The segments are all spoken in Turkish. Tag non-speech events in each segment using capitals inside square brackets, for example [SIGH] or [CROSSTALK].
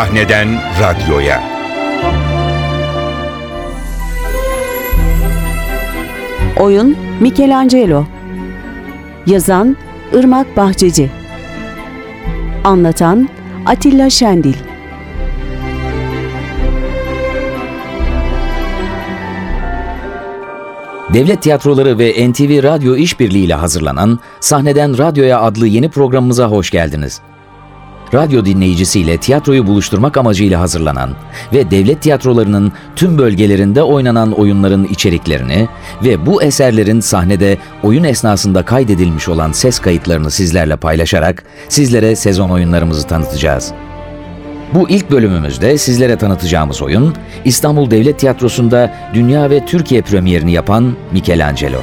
Sahneden radyoya. Oyun Michelangelo. Yazan Irmak Bahçeci. Anlatan Atilla Şendil. Devlet Tiyatroları ve NTV Radyo İşbirliği ile hazırlanan Sahneden Radyoya adlı yeni programımıza hoş geldiniz. Radyo dinleyicisiyle tiyatroyu buluşturmak amacıyla hazırlanan ve devlet tiyatrolarının tüm bölgelerinde oynanan oyunların içeriklerini ve bu eserlerin sahnede oyun esnasında kaydedilmiş olan ses kayıtlarını sizlerle paylaşarak sizlere sezon oyunlarımızı tanıtacağız. Bu ilk bölümümüzde sizlere tanıtacağımız oyun İstanbul Devlet Tiyatrosu'nda dünya ve Türkiye premierini yapan Michelangelo.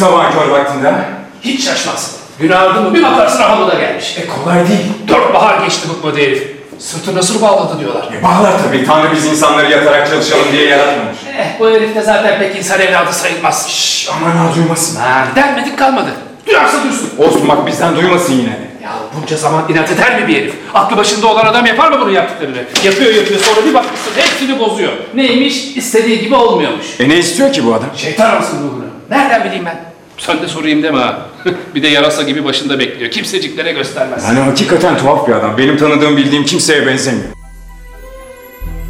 Sabahın kör vaktinde. Hiç şaşmaz. Gün ağrıdı mı bir bakarsın da gelmiş. E kolay değil. Dört bahar geçti bıkmadı herif. Sırtı nasıl bağladı diyorlar. E bağlar tabii. Tanrı biz insanları yatarak çalışalım diye yaratmamış. Eh bu herif de zaten pek insan evladı sayılmaz. Şşş aman ha duymasın. Ha, denmedik kalmadı. Duyarsa duysun. Olsun bak bizden duymasın yine. Ya bunca zaman inat eder mi bir herif? Aklı başında olan adam yapar mı bunu yaptıklarını? Yapıyor yapıyor sonra bir bakmışsın hepsini bozuyor. Neymiş? İstediği gibi olmuyormuş. E ne istiyor ki bu adam? Şeytan alsın ruhunu. Nereden bileyim ben? Sen de sorayım deme ha. [LAUGHS] bir de yarasa gibi başında bekliyor. Kimseciklere göstermez. Yani hakikaten tuhaf bir adam. Benim tanıdığım bildiğim kimseye benzemiyor.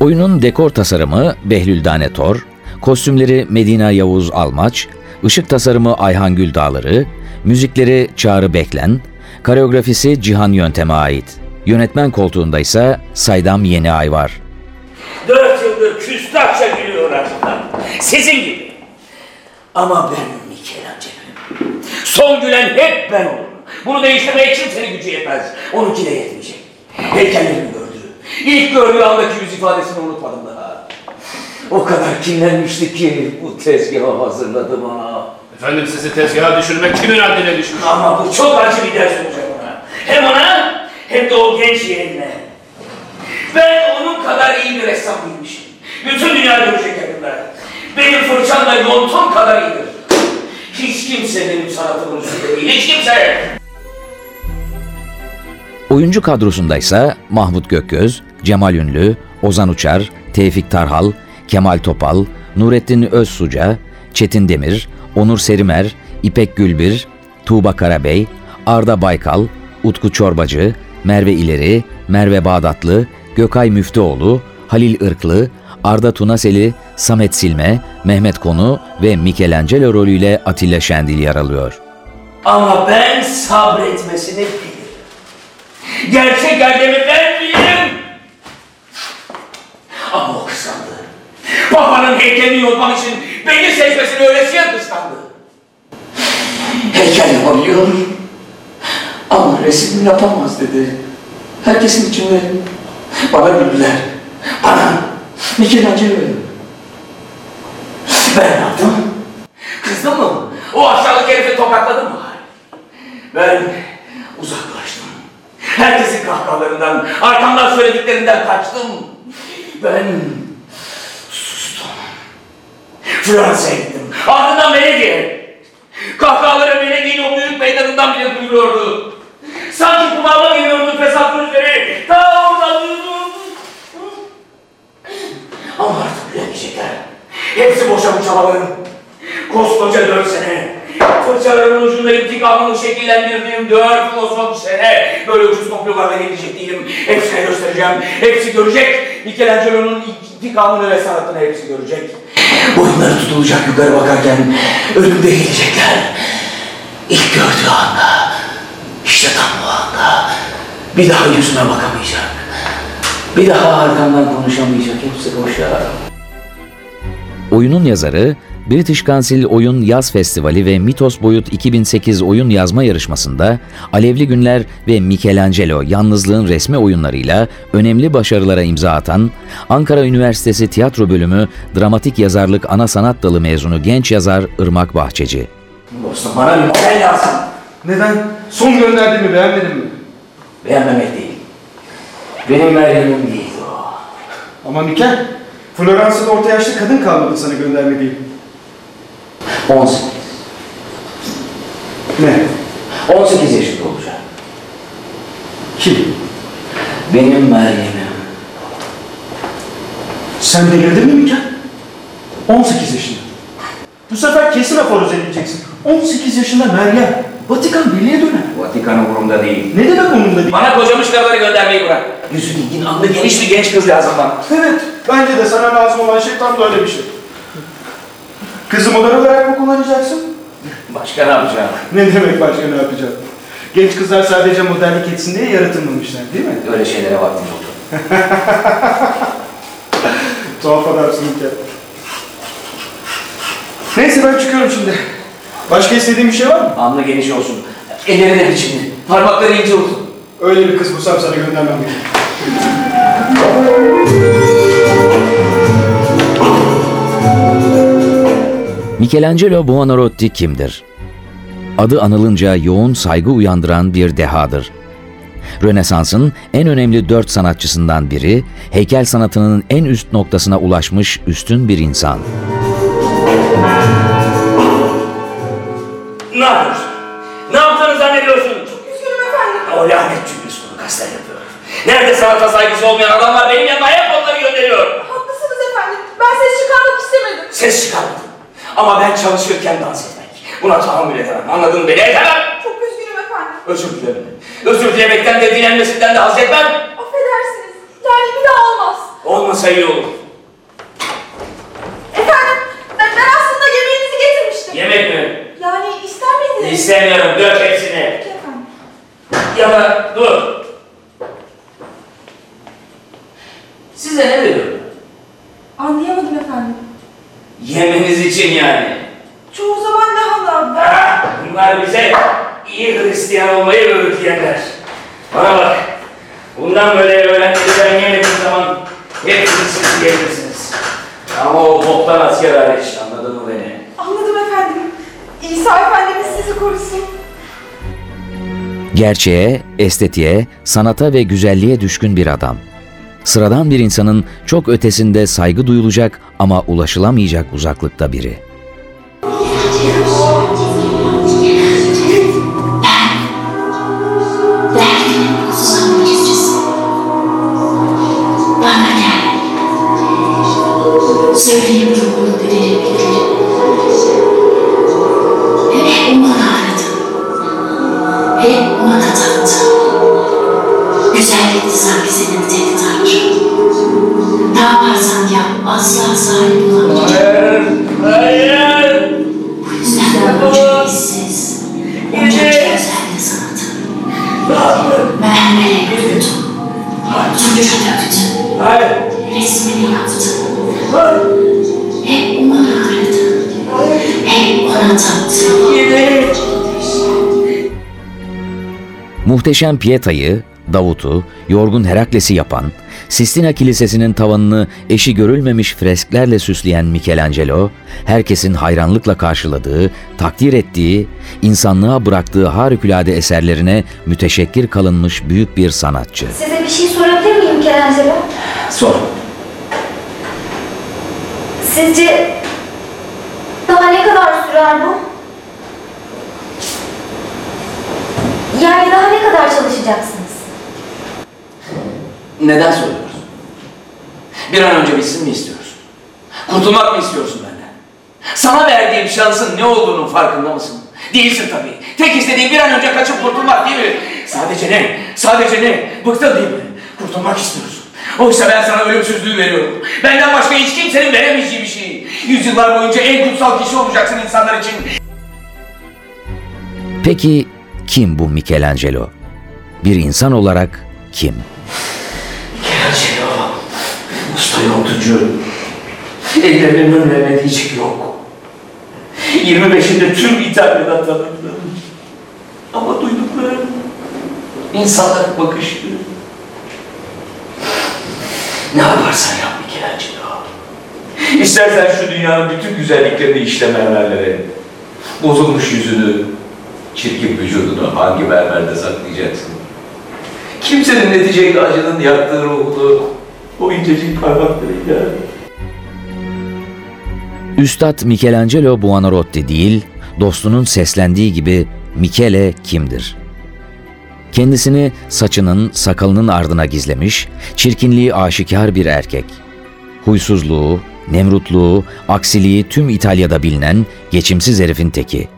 Oyunun dekor tasarımı Behlül Danetor, kostümleri Medina Yavuz Almaç, ışık tasarımı Ayhan Gül Dağları, müzikleri Çağrı Beklen, koreografisi Cihan Yöntem'e ait. Yönetmen koltuğunda ise Saydam Yeni Ay var. Dört yıldır küstahça gülüyor ardından. Sizin gibi. Ama ben Michelangelo'yum. Son gülen hep ben olurum. Bunu değiştirmeye kimsenin gücü yetmez. Onunki de yetmeyecek. Heykellerimi gördü. İlk gördüğü andaki yüz ifadesini unutmadım daha. O kadar kinlenmişti ki bu tezgahı hazırladım ha. Efendim sizi tezgaha düşürmek kimin haddine düşmüş? Ama bu çok acı bir ders olacak ona. Hem ona hem de o genç yeğenine. Ben onun kadar iyi bir ressam değilmişim. Bütün dünya görecek yakında. Benim fırçamla yonton kadar iyidir. Hiç kimse benim sanatımın üstünde değil. Hiç kimse. Oyuncu kadrosundaysa Mahmut Gökgöz, Cemal Ünlü, Ozan Uçar, Tevfik Tarhal, Kemal Topal, Nurettin Özsuca, Çetin Demir, Onur Serimer, İpek Gülbir, Tuğba Karabey, Arda Baykal, Utku Çorbacı, Merve İleri, Merve Bağdatlı, Gökay Müftüoğlu, Halil Irklı, Arda Tunaseli, Samet Silme, Mehmet Konu ve Michelangelo rolüyle Atilla Şendil yer alıyor. Ama ben sabretmesini bilirim. Gerçek erdemi ben bilirim. Ama o kıskandı. Babanın heykelini yolmak için beni seçmesini öylesiye kıskandı. Heykel yapabiliyor. Ama resim yapamaz dedi. Herkesin içinde. Bana güldüler. Bana. Michelangelo'ya. Ben ne yaptım? Kızdım mı? O aşağılık herifi tokatladım mı? Ben uzaklaştım. Herkesin kahkahalarından, arkamdan söylediklerinden kaçtım. Ben sustum. Fransa'ya gittim. Ardından Venedik'e. Kahkahaları Venedik'in o büyük meydanından bile duyuluyordu. Sanki kulağıma geliyordu fesat rüzgarı. Ta oradan duyuluyordu. Ama artık bilemeyecekler. Hepsi boşa bu çabalarım. Koskoca dört sene. Fırçaların ucunda intikamını şekillendirdiğim dört filozof sene. Böyle ucuz komplolarla gelecek değilim. Hepsine göstereceğim. Hepsi görecek. Michelangelo'nun intikamını ve sanatını hepsi görecek. Boyunları tutulacak yukarı bakarken önümde gelecekler. İlk gördüğü anda, işte tam bu anda bir daha yüzüme bakamayacak. Bir daha arkamdan konuşamayacak. Hepsi boşa. Oyunun yazarı, British Council Oyun Yaz Festivali ve Mitos Boyut 2008 oyun yazma yarışmasında Alevli Günler ve Michelangelo Yalnızlığın resmi oyunlarıyla önemli başarılara imza atan Ankara Üniversitesi Tiyatro Bölümü Dramatik Yazarlık Ana Sanat Dalı mezunu genç yazar Irmak Bahçeci. Dostum bana bir model lazım. Neden? Son gönderdiğimi beğenmedin mi? Beğenmemek değil. Benim Meryem'im değildi o. Ama Mikel, Floransa'da orta yaşlı kadın kalmadı sana göndermeliyim. 18. Ne? 18 yaşında olacak. Kim? Benim Meryem'im. Sen delirdin mi Mikel? 18 yaşında. Bu sefer kesin aforoz edileceksin. 18 yaşında Meryem. Vatikan birliğe döner. Vatikan umurumda değil. Ne demek onunla değil? Bana kocamış karıları göndermeyi bırak. Yüzü dingin, alnı geniş bir genç kız lazım bana. Evet, bence de sana lazım olan şey tam da öyle bir şey. Kızı model olarak mı kullanacaksın? Başka ne yapacağım? Ne demek başka ne yapacağım? Genç kızlar sadece modellik etsin diye yaratılmamışlar değil mi? Öyle şeylere vaktim yoktu. [LAUGHS] Tuhaf adamsın Mikel. Neyse ben çıkıyorum şimdi. Başka istediğin bir şey var mı? Alnı geniş olsun. Elleri de biçimli. Parmakları ince olsun. Öyle bir kız bulsam sana göndermem. Michelangelo Buonarroti kimdir? Adı anılınca yoğun saygı uyandıran bir dehadır. Rönesans'ın en önemli dört sanatçısından biri, heykel sanatının en üst noktasına ulaşmış üstün bir insan. Ne yapıyorsun? Ne yaptığını zannediyorsun? Üzgünüm efendim. O lanet cümlesi bunu kasten yapıyor. Nerede sanata saygısı olmayan adamlar benim yanıma hep onları gönderiyor. Haklısınız efendim. Ben ses çıkarmak istemedim. Ses çıkarmadım. Ama ben çalışırken dans etmek. Buna tahammül edemem. Anladın mı beni? Edemem. Çok üzgünüm efendim. Özür dilerim. Özür dilemekten de dilenmesinden de haz etmem. Affedersiniz. Yani bir daha olmaz. Olmasa iyi olur. Efendim ben, ben aslında yemeğinizi getirmiştim. Yemek mi? Yani ister miydiniz? İstemiyorum. Dök hepsini. Peki efendim. Ya da dur. Size ne veriyorum? Anlayamadım efendim. Yemeniz için yani. Çoğu zaman ne hala Ha, bunlar bize iyi Hristiyan olmayı öğütleyenler. Bana bak. Bundan böyle öğrenciler yemediğim zaman hepsini siz yiyebilirsiniz. Ama o boktan asker hariç anladın mı beni? Anladım efendim. İsa Efendimiz sizi korusun. Gerçeğe, estetiğe, sanata ve güzelliğe düşkün bir adam. Sıradan bir insanın çok ötesinde saygı duyulacak ama ulaşılamayacak uzaklıkta biri. Muhteşem Pieta'yı, Davut'u, yorgun Herakles'i yapan, Sistina Kilisesi'nin tavanını eşi görülmemiş fresklerle süsleyen Michelangelo, herkesin hayranlıkla karşıladığı, takdir ettiği, insanlığa bıraktığı harikulade eserlerine müteşekkir kalınmış büyük bir sanatçı. Size bir şey sorabilir miyim Michelangelo? Sor. Sizce daha ne kadar sürer bu? Yani daha ne kadar çalışacaksınız? Neden soruyorsun? Bir an önce bitsin mi istiyorsun? Kurtulmak mı istiyorsun benden? Sana verdiğim şansın ne olduğunun farkında mısın? Değilsin tabii. Tek istediğin bir an önce kaçıp kurtulmak değil mi? Sadece ne? Sadece ne? Bıktın değil mi? Kurtulmak istiyorsun. Oysa ben sana ölümsüzlüğü veriyorum. Benden başka hiç kimsenin veremeyeceği bir şey. Yüzyıllar boyunca en kutsal kişi olacaksın insanlar için. Peki kim bu Michelangelo? Bir insan olarak kim? Michelangelo, usta yoltucu. Ellerinin önüne diyecek yok. 25'inde tüm İtalya'da tanıdım. Ama duyduklarım insanların bakışı. Ne yaparsan yap Michelangelo. İstersen şu dünyanın bütün güzelliklerini işle mermerlere. Bozulmuş yüzünü, çirkin vücudunu hangi mermerde saklayacaksın? Kimsenin ne diyeceği acının yaktığı ruhunu o incecik parmaklarıyla Üstad Michelangelo Buonarroti değil, dostunun seslendiği gibi Michele kimdir? Kendisini saçının, sakalının ardına gizlemiş, çirkinliği aşikar bir erkek. Huysuzluğu, nemrutluğu, aksiliği tüm İtalya'da bilinen geçimsiz herifin teki.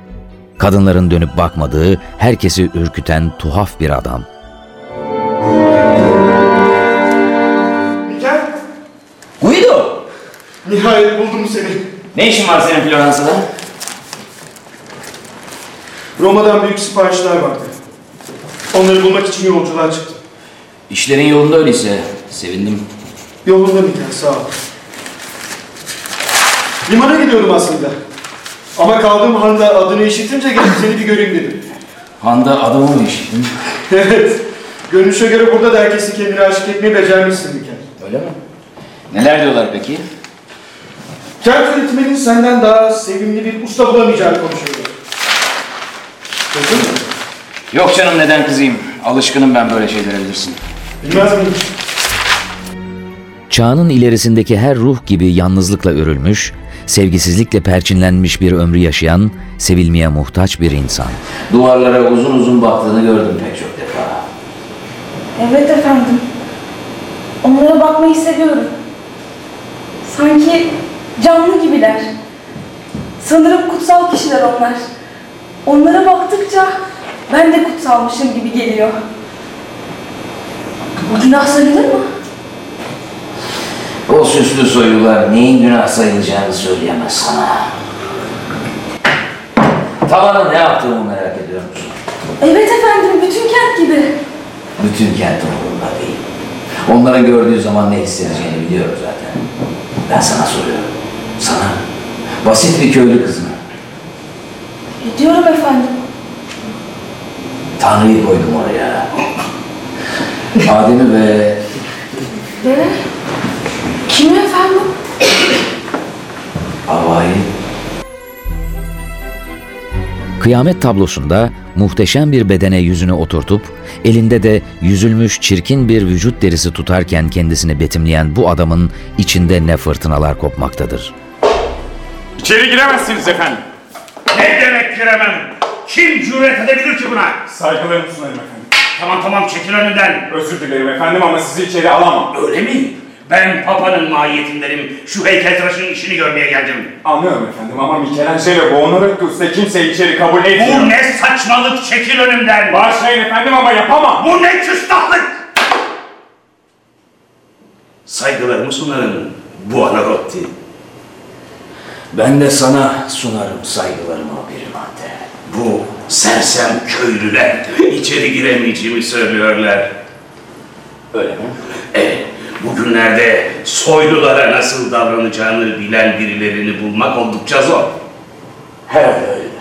Kadınların dönüp bakmadığı, herkesi ürküten tuhaf bir adam. Mikel, Guido! nihayet buldum seni. Ne işin var senin Floransa'da? Roma'dan büyük siparişler vardı. Onları bulmak için yolculuğa çıktım. İşlerin yolunda öyleyse. Sevindim. Yolunda Mikel, sağ ol. Limana gidiyordum aslında. Ama kaldığım handa adını işitince gelip seni bir göreyim dedim. Handa adamı mı işittin? evet. Görünüşe göre burada da herkesi kendine aşık etmeyi becermişsin Mikel. Öyle mi? Neler diyorlar peki? Kent yönetmenin senden daha sevimli bir usta bulamayacağını konuşuyordu. Kızdın mı? Yok canım neden kızayım? Alışkınım ben böyle şeylere bilirsin. Bilmez miyim? Çağının ilerisindeki her ruh gibi yalnızlıkla örülmüş, sevgisizlikle perçinlenmiş bir ömrü yaşayan, sevilmeye muhtaç bir insan. Duvarlara uzun uzun baktığını gördüm pek çok defa. Evet efendim. Onlara bakmayı seviyorum. Sanki canlı gibiler. Sanırım kutsal kişiler onlar. Onlara baktıkça ben de kutsalmışım gibi geliyor. Bu günah sayılır mı? O süslü soylular neyin günah sayılacağını söyleyemez sana. Tavanın ne yaptığımı merak ediyor musun? Evet efendim, bütün kent gibi. Bütün kent umurumda değil. Onların gördüğü zaman ne hissedeceğini biliyorum zaten. Ben sana soruyorum. Sana. Basit bir köylü kızına. Ediyorum efendim. Tanrı'yı koydum oraya. Adem'i ve Ve Kıyamet tablosunda muhteşem bir bedene yüzünü oturtup, elinde de yüzülmüş çirkin bir vücut derisi tutarken kendisini betimleyen bu adamın içinde ne fırtınalar kopmaktadır. İçeri giremezsiniz efendim. Ne demek giremem? Kim cüret edebilir ki buna? Saygılarımı sunarım efendim. Tamam tamam çekil önünden. Özür dilerim efendim ama sizi içeri alamam. Öyle mi? Ben papanın mahiyetindenim. Şu heykeltıraşın işini görmeye geldim. Anlıyorum efendim ama Michelangelo Buonarroti usta kimseyi içeri kabul etmiyor. Bu ne saçmalık çekil önümden. Bağışlayın efendim ama yapamam. Bu ne küstahlık? Saygılarımı sunarım. Buonarroti. ben de sana sunarım saygılarımı bir madde. Bu sersem köylüler içeri giremeyeceğimi söylüyorlar. Öyle mi? Bugünlerde soylulara nasıl davranacağını bilen birilerini bulmak oldukça zor. Öyledir.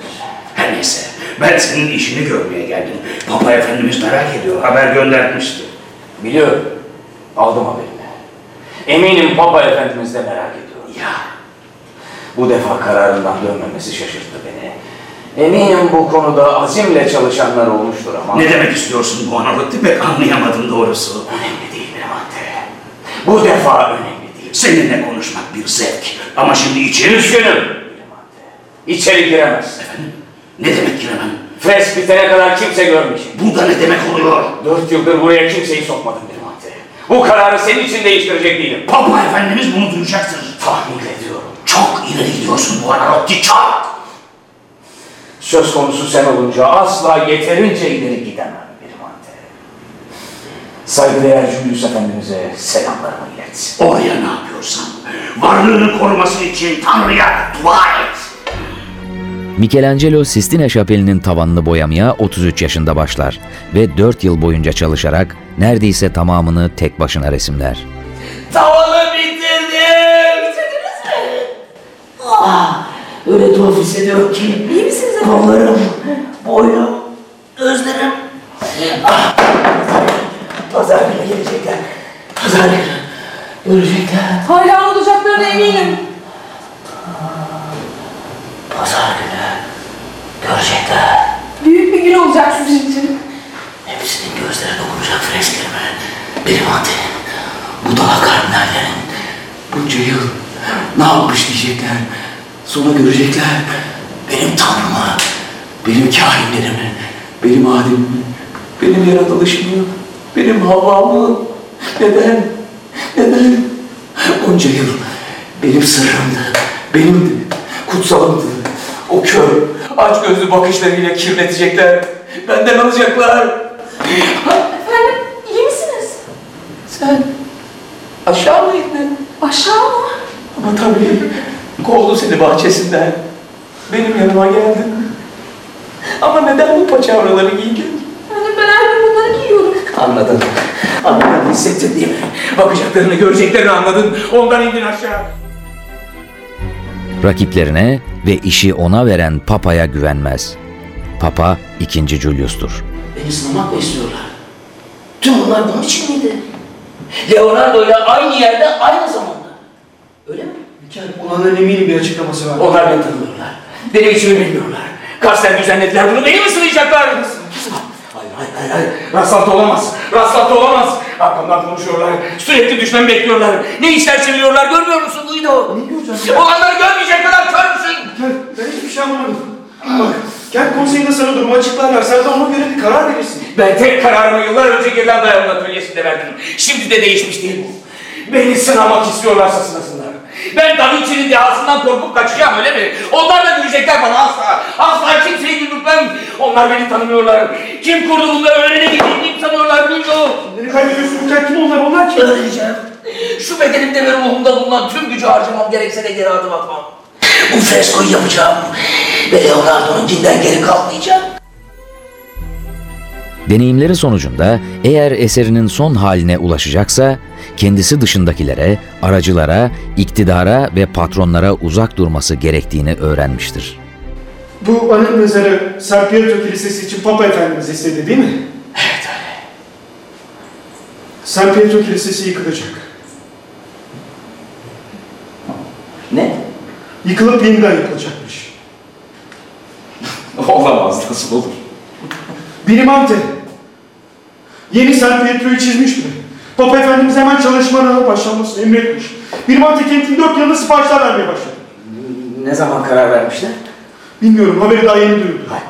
Her neyse, ben senin işini görmeye geldim. Papa Efendimiz merak ediyor, haber göndermişti. Biliyorum. Aldım haberini. Eminim Papa Efendimiz de merak ediyor. Ya, Bu defa kararından dönmemesi şaşırttı beni. Eminim bu konuda azimle çalışanlar olmuştur ama... ne demek istiyorsun bu analotti pek anlayamadım doğrusu. Önemli değil Mehmet. Bu defa önemli değil. Seninle konuşmak bir zevk. Ama şimdi içeri... Üzgünüm. İçeri giremez. Ne demek giremem? Fresk bitene kadar kimse görmeyecek. Bu da ne demek oluyor? Dört yıldır buraya kimseyi sokmadım madde. Bu kararı senin için değiştirecek değilim. Papa Efendimiz bunu duyacaktır. Tahmin ediyorum. Çok ileri gidiyorsun bu analotti, çok! Söz konusu sen olunca asla yeterince ileri gidemem. Saygıdeğer Julius Efendimiz'e selamlarımı ilet. Oraya ne yapıyorsan, varlığını koruması için Tanrı'ya dua et. Michelangelo Sistine Şapeli'nin tavanını boyamaya 33 yaşında başlar ve 4 yıl boyunca çalışarak neredeyse tamamını tek başına resimler. Tavanı bitirdim. Bitirdiniz mi? Ah, öyle tuhaf hissediyorum ki. İyi misiniz efendim? Kollarım, boynum, gözlerim. Ah, pazar günü gelecekler. Pazar günü görecekler. Hala olacaklarına eminim. Pazar günü görecekler. Büyük bir gün olacak sizin için. Hepsinin gözleri dokunacak fresklerime. Benim adım. Bu dalak haremlerlerin bunca yıl ne yapmış diyecekler. Sonra görecekler benim tanrımı, benim kahinlerimi, benim ademimi, benim yaratılışımı, benim havamı. Neden? Neden? Onca yıl benim sırrımdı, benimdi, kutsalımdı. O kör, aç gözlü bakışlarıyla kirletecekler. Benden alacaklar. Efendim iyi misiniz? Sen aşağı mı indin? Aşağı mı? Ama tabii kovdu seni bahçesinden. Benim yanıma geldin. Ama neden bu paçavraları giydin? Efendim ben her gün bunları giyiyorum. Anladın. Anladın hissettin değil mi? Bakacaklarını göreceklerini anladın. Ondan indin aşağı. Rakiplerine ve işi ona veren Papa'ya güvenmez. Papa 2. Julius'tur. Beni sınamak mı istiyorlar? Tüm bunlar bunun için miydi? Leonardo ile aynı yerde aynı zamanda. Öyle mi? Ondan eminim bir açıklaması var. Onlar beni tanımıyorlar. Benim içimi bilmiyorlar. Kasten düzenlediler bunu. Beni mi sınayacaklar? Hayır, hayır, hayır, hayır. Rastlantı olamaz. Rastlantı olamaz. Arkamdan konuşuyorlar. Sürekli düşmemi bekliyorlar. Ne işler çeviriyorlar görmüyor musun Guido? Ne göreceğim? Olanları görmeyecek kadar kör müsün? Gel, ben hiçbir şey anlamadım. Bak, gel konseyinde sana durumu açıklarlar. Sen de ona göre bir karar verirsin. Ben tek kararımı yıllar önce girilen dayanın atölyesinde verdim. Şimdi de değişmiş değil bu. Beni sınamak istiyorlarsa sınasınlar. Ben Da Vinci'nin dehasından korkup kaçacağım öyle mi? Onlar da gülecekler bana asla. Asla kimseyi güldürmem. Onlar beni tanımıyorlar. Kim kurdu bunları öğrenebildiğimi sanıyorlar Güldo. Beni kaybediyorsun. Gel kim onlar? Onlar kim? Öğreneceğim. Şu bedenimde ve ruhumda bulunan tüm gücü harcamam gerekse de geri adım atmam. Bu freskoyu yapacağım. Ve Leonardo'nunkinden geri kalmayacağım. Deneyimleri sonucunda eğer eserinin son haline ulaşacaksa kendisi dışındakilere, aracılara, iktidara ve patronlara uzak durması gerektiğini öğrenmiştir. Bu anıt mezarı San Pietro Kilisesi için Papa Efendimiz istedi değil mi? Evet öyle. San Pietro Kilisesi yıkılacak. Ne? Yıkılıp yeniden yapılacakmış. [LAUGHS] Olamaz nasıl olur? Birimante. Yeni San Pietro'yu çizmiş bile. Papa Efendimiz hemen çalışmalarına başlanmasını emretmiş. Birimante kentin dört yanına siparişler vermeye başladı. Ne zaman karar vermişler? Bilmiyorum haberi daha yeni duyuldu. Hayır,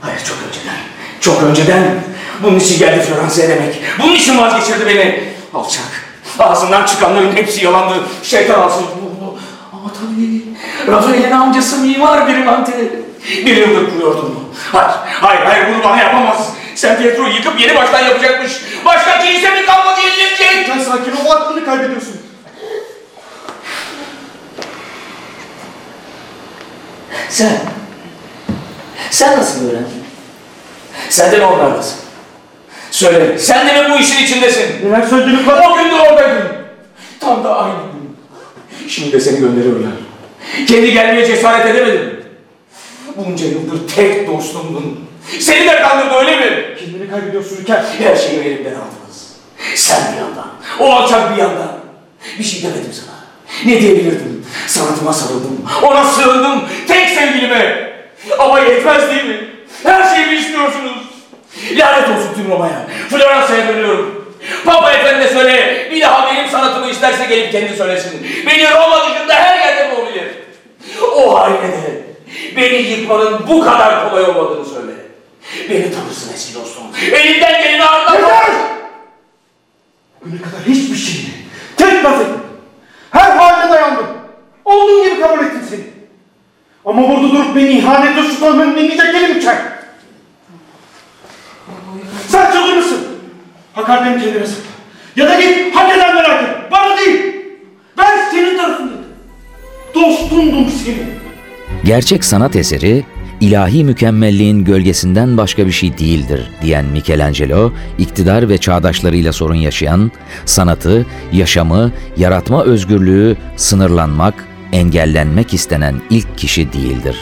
hayır çok önceden. Çok önceden. Bunun için geldi Floransa'ya demek. Bunun için vazgeçirdi beni. Alçak. Ağzından çıkanların hepsi yalandı. Şeytan alsın. Ama tabii Rafael'in amcası mimar Birimante. Bir yıldır kuruyordun mu? Hayır, hayır, hayır bunu bana yapamaz. Sen Pietro'yu yıkıp yeni baştan yapacakmış. Başka kilise mi kalmadı yenilecek? Sen sakin ol, aklını kaybediyorsun. Sen, sen nasıl öğrendin? Sen de mi onlardasın? Söyle, sen de mi bu işin içindesin? Neler söylediğini kadar... O gün de oradaydın. Tam da aynı gün. Şimdi de seni gönderiyorlar. Kendi gelmeye cesaret edemedin. Bunca yıldır tek dostumdun. Seni de kandırdı öyle mi? Kendini kaybediyorsun Ülker. Her şeyi elimden aldınız. Sen bir yandan, o alçak bir yandan. Bir şey demedim sana. Ne diyebilirdim? Sanatıma sarıldım, ona sığındım, tek sevgilime. Ama yetmez değil mi? Her şeyi istiyorsunuz. Lanet olsun tüm Roma'ya. Floransa'ya dönüyorum. Papa efendi söyle, bir daha benim sanatımı isterse gelip kendi söylesin. Beni Roma dışında her yerde bulabilir. O haline de beni yıkmanın bu kadar kolay olmadığını söyle. Beni tanırsın eski dostum. Elinden geleni ardından... Yeter! Bugüne kadar hiçbir şeyini, tek laf etmedim. Her haline dayandım. Olduğun gibi kabul ettim seni. Ama burada durup beni ihanetle suçlamanın dinleyecek değilim Ülker. Sen çıldırmışsın. Hakaretlerini kendine sakla. Ya da git hak edenleri hak et. Bana değil. Ben senin tarafındayım. Dostundum senin. Gerçek sanat eseri ilahi mükemmelliğin gölgesinden başka bir şey değildir diyen Michelangelo, iktidar ve çağdaşlarıyla sorun yaşayan, sanatı, yaşamı, yaratma özgürlüğü sınırlanmak, engellenmek istenen ilk kişi değildir.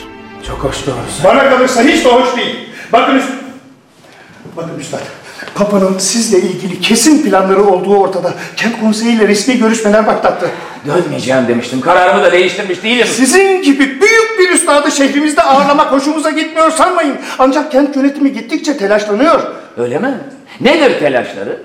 Çok hoş doğrusu. Bana kalırsa hiç de hoş değil. Bakın. Bakın üstad. Papa'nın sizle ilgili kesin planları olduğu ortada. Kent konseyiyle resmi görüşmeler başlattı. Dönmeyeceğim demiştim. Kararımı da değiştirmiş değilim. Sizin gibi üstadı şehrimizde ağırlamak hoşumuza gitmiyor sanmayın. Ancak kent yönetimi gittikçe telaşlanıyor. Öyle mi? Nedir telaşları?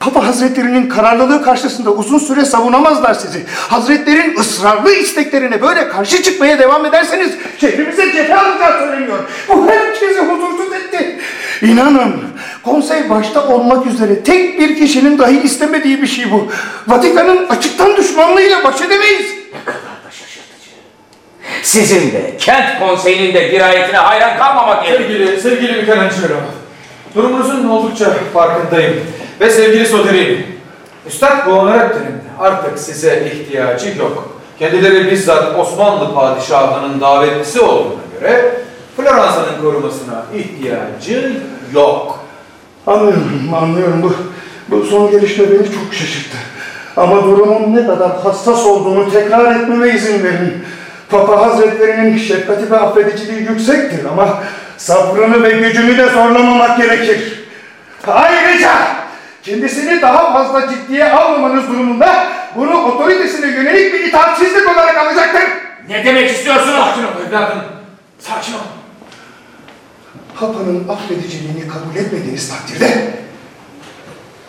Papa Hazretlerinin kararlılığı karşısında uzun süre savunamazlar sizi. Hazretlerin ısrarlı isteklerine böyle karşı çıkmaya devam ederseniz şehrimize cephe alacağı söyleniyor. Bu herkesi huzursuz etti. İnanın konsey başta olmak üzere tek bir kişinin dahi istemediği bir şey bu. Vatikan'ın açıktan düşmanlığıyla baş edemeyiz. Sizin de kent konseyinin de dirayetine hayran kalmamak gerekir. Sevgili, sevgili Michelangelo. Durumunuzun oldukça farkındayım. Ve sevgili Soderini. Üstad Buonarroti'nin artık size ihtiyacı yok. Kendileri bizzat Osmanlı padişahının davetlisi olduğuna göre Floransa'nın korumasına ihtiyacı yok. Anlıyorum, anlıyorum. Bu, bu son gelişme beni çok şaşırttı. Ama durumun ne kadar hassas olduğunu tekrar etmeme izin verin. Papa Hazretlerinin şefkati ve affediciliği yüksektir ama sabrını ve gücünü de zorlamamak gerekir. Ayrıca kendisini daha fazla ciddiye almamanız durumunda bunu otoritesine yönelik bir itaatsizlik olarak alacaktır. Ne demek istiyorsunuz? Sakin ol evladım. Sakin ol. Papa'nın affediciliğini kabul etmediğiniz takdirde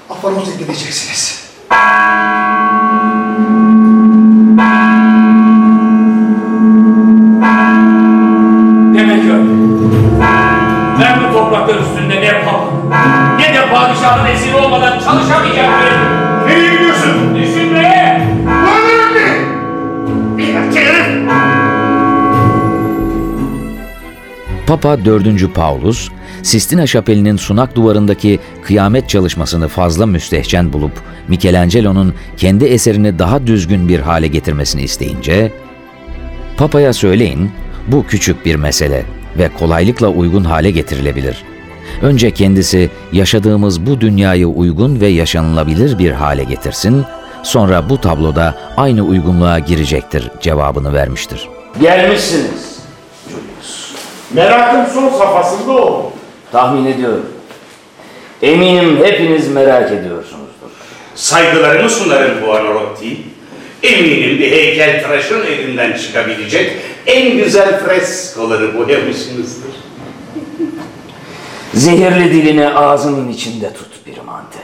aforoz edileceksiniz. Çalışamayacağım bir. Nereye gidiyorsun? Düşünmeye. Bana ne? Erkeğim! Papa 4. Paulus, Sistina Şapeli'nin sunak duvarındaki kıyamet çalışmasını fazla müstehcen bulup Michelangelo'nun kendi eserini daha düzgün bir hale getirmesini isteyince, Papa'ya söyleyin, bu küçük bir mesele ve kolaylıkla uygun hale getirilebilir. Önce kendisi yaşadığımız bu dünyayı uygun ve yaşanılabilir bir hale getirsin, sonra bu tabloda aynı uygunluğa girecektir cevabını vermiştir. Gelmişsiniz. Merakın son safhasında o. Tahmin ediyorum. Eminim hepiniz merak ediyorsunuzdur. Saygılarımı sunarım Buonarroti. Eminim bir heykel tıraşın elinden çıkabilecek en güzel freskoları boyamışsınızdır. Zehirli dilini ağzının içinde tut Birmante.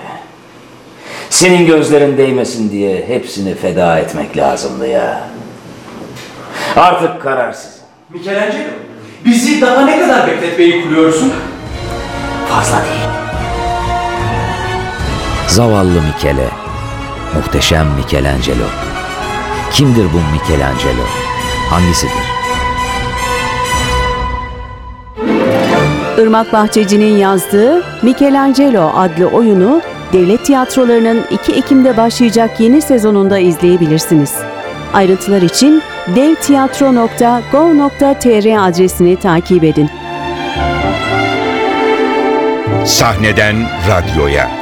Senin gözlerin değmesin diye hepsini feda etmek lazımdı ya. Artık kararsız. Michelangelo, bizi daha ne kadar bekletmeyi kuruyorsun? Fazla değil. Zavallı Michele, muhteşem Michelangelo. Kimdir bu Michelangelo? Hangisidir? Irmak Bahçeci'nin yazdığı Michelangelo adlı oyunu devlet tiyatrolarının 2 Ekim'de başlayacak yeni sezonunda izleyebilirsiniz. Ayrıntılar için devtiyatro.gov.tr adresini takip edin. Sahneden radyoya.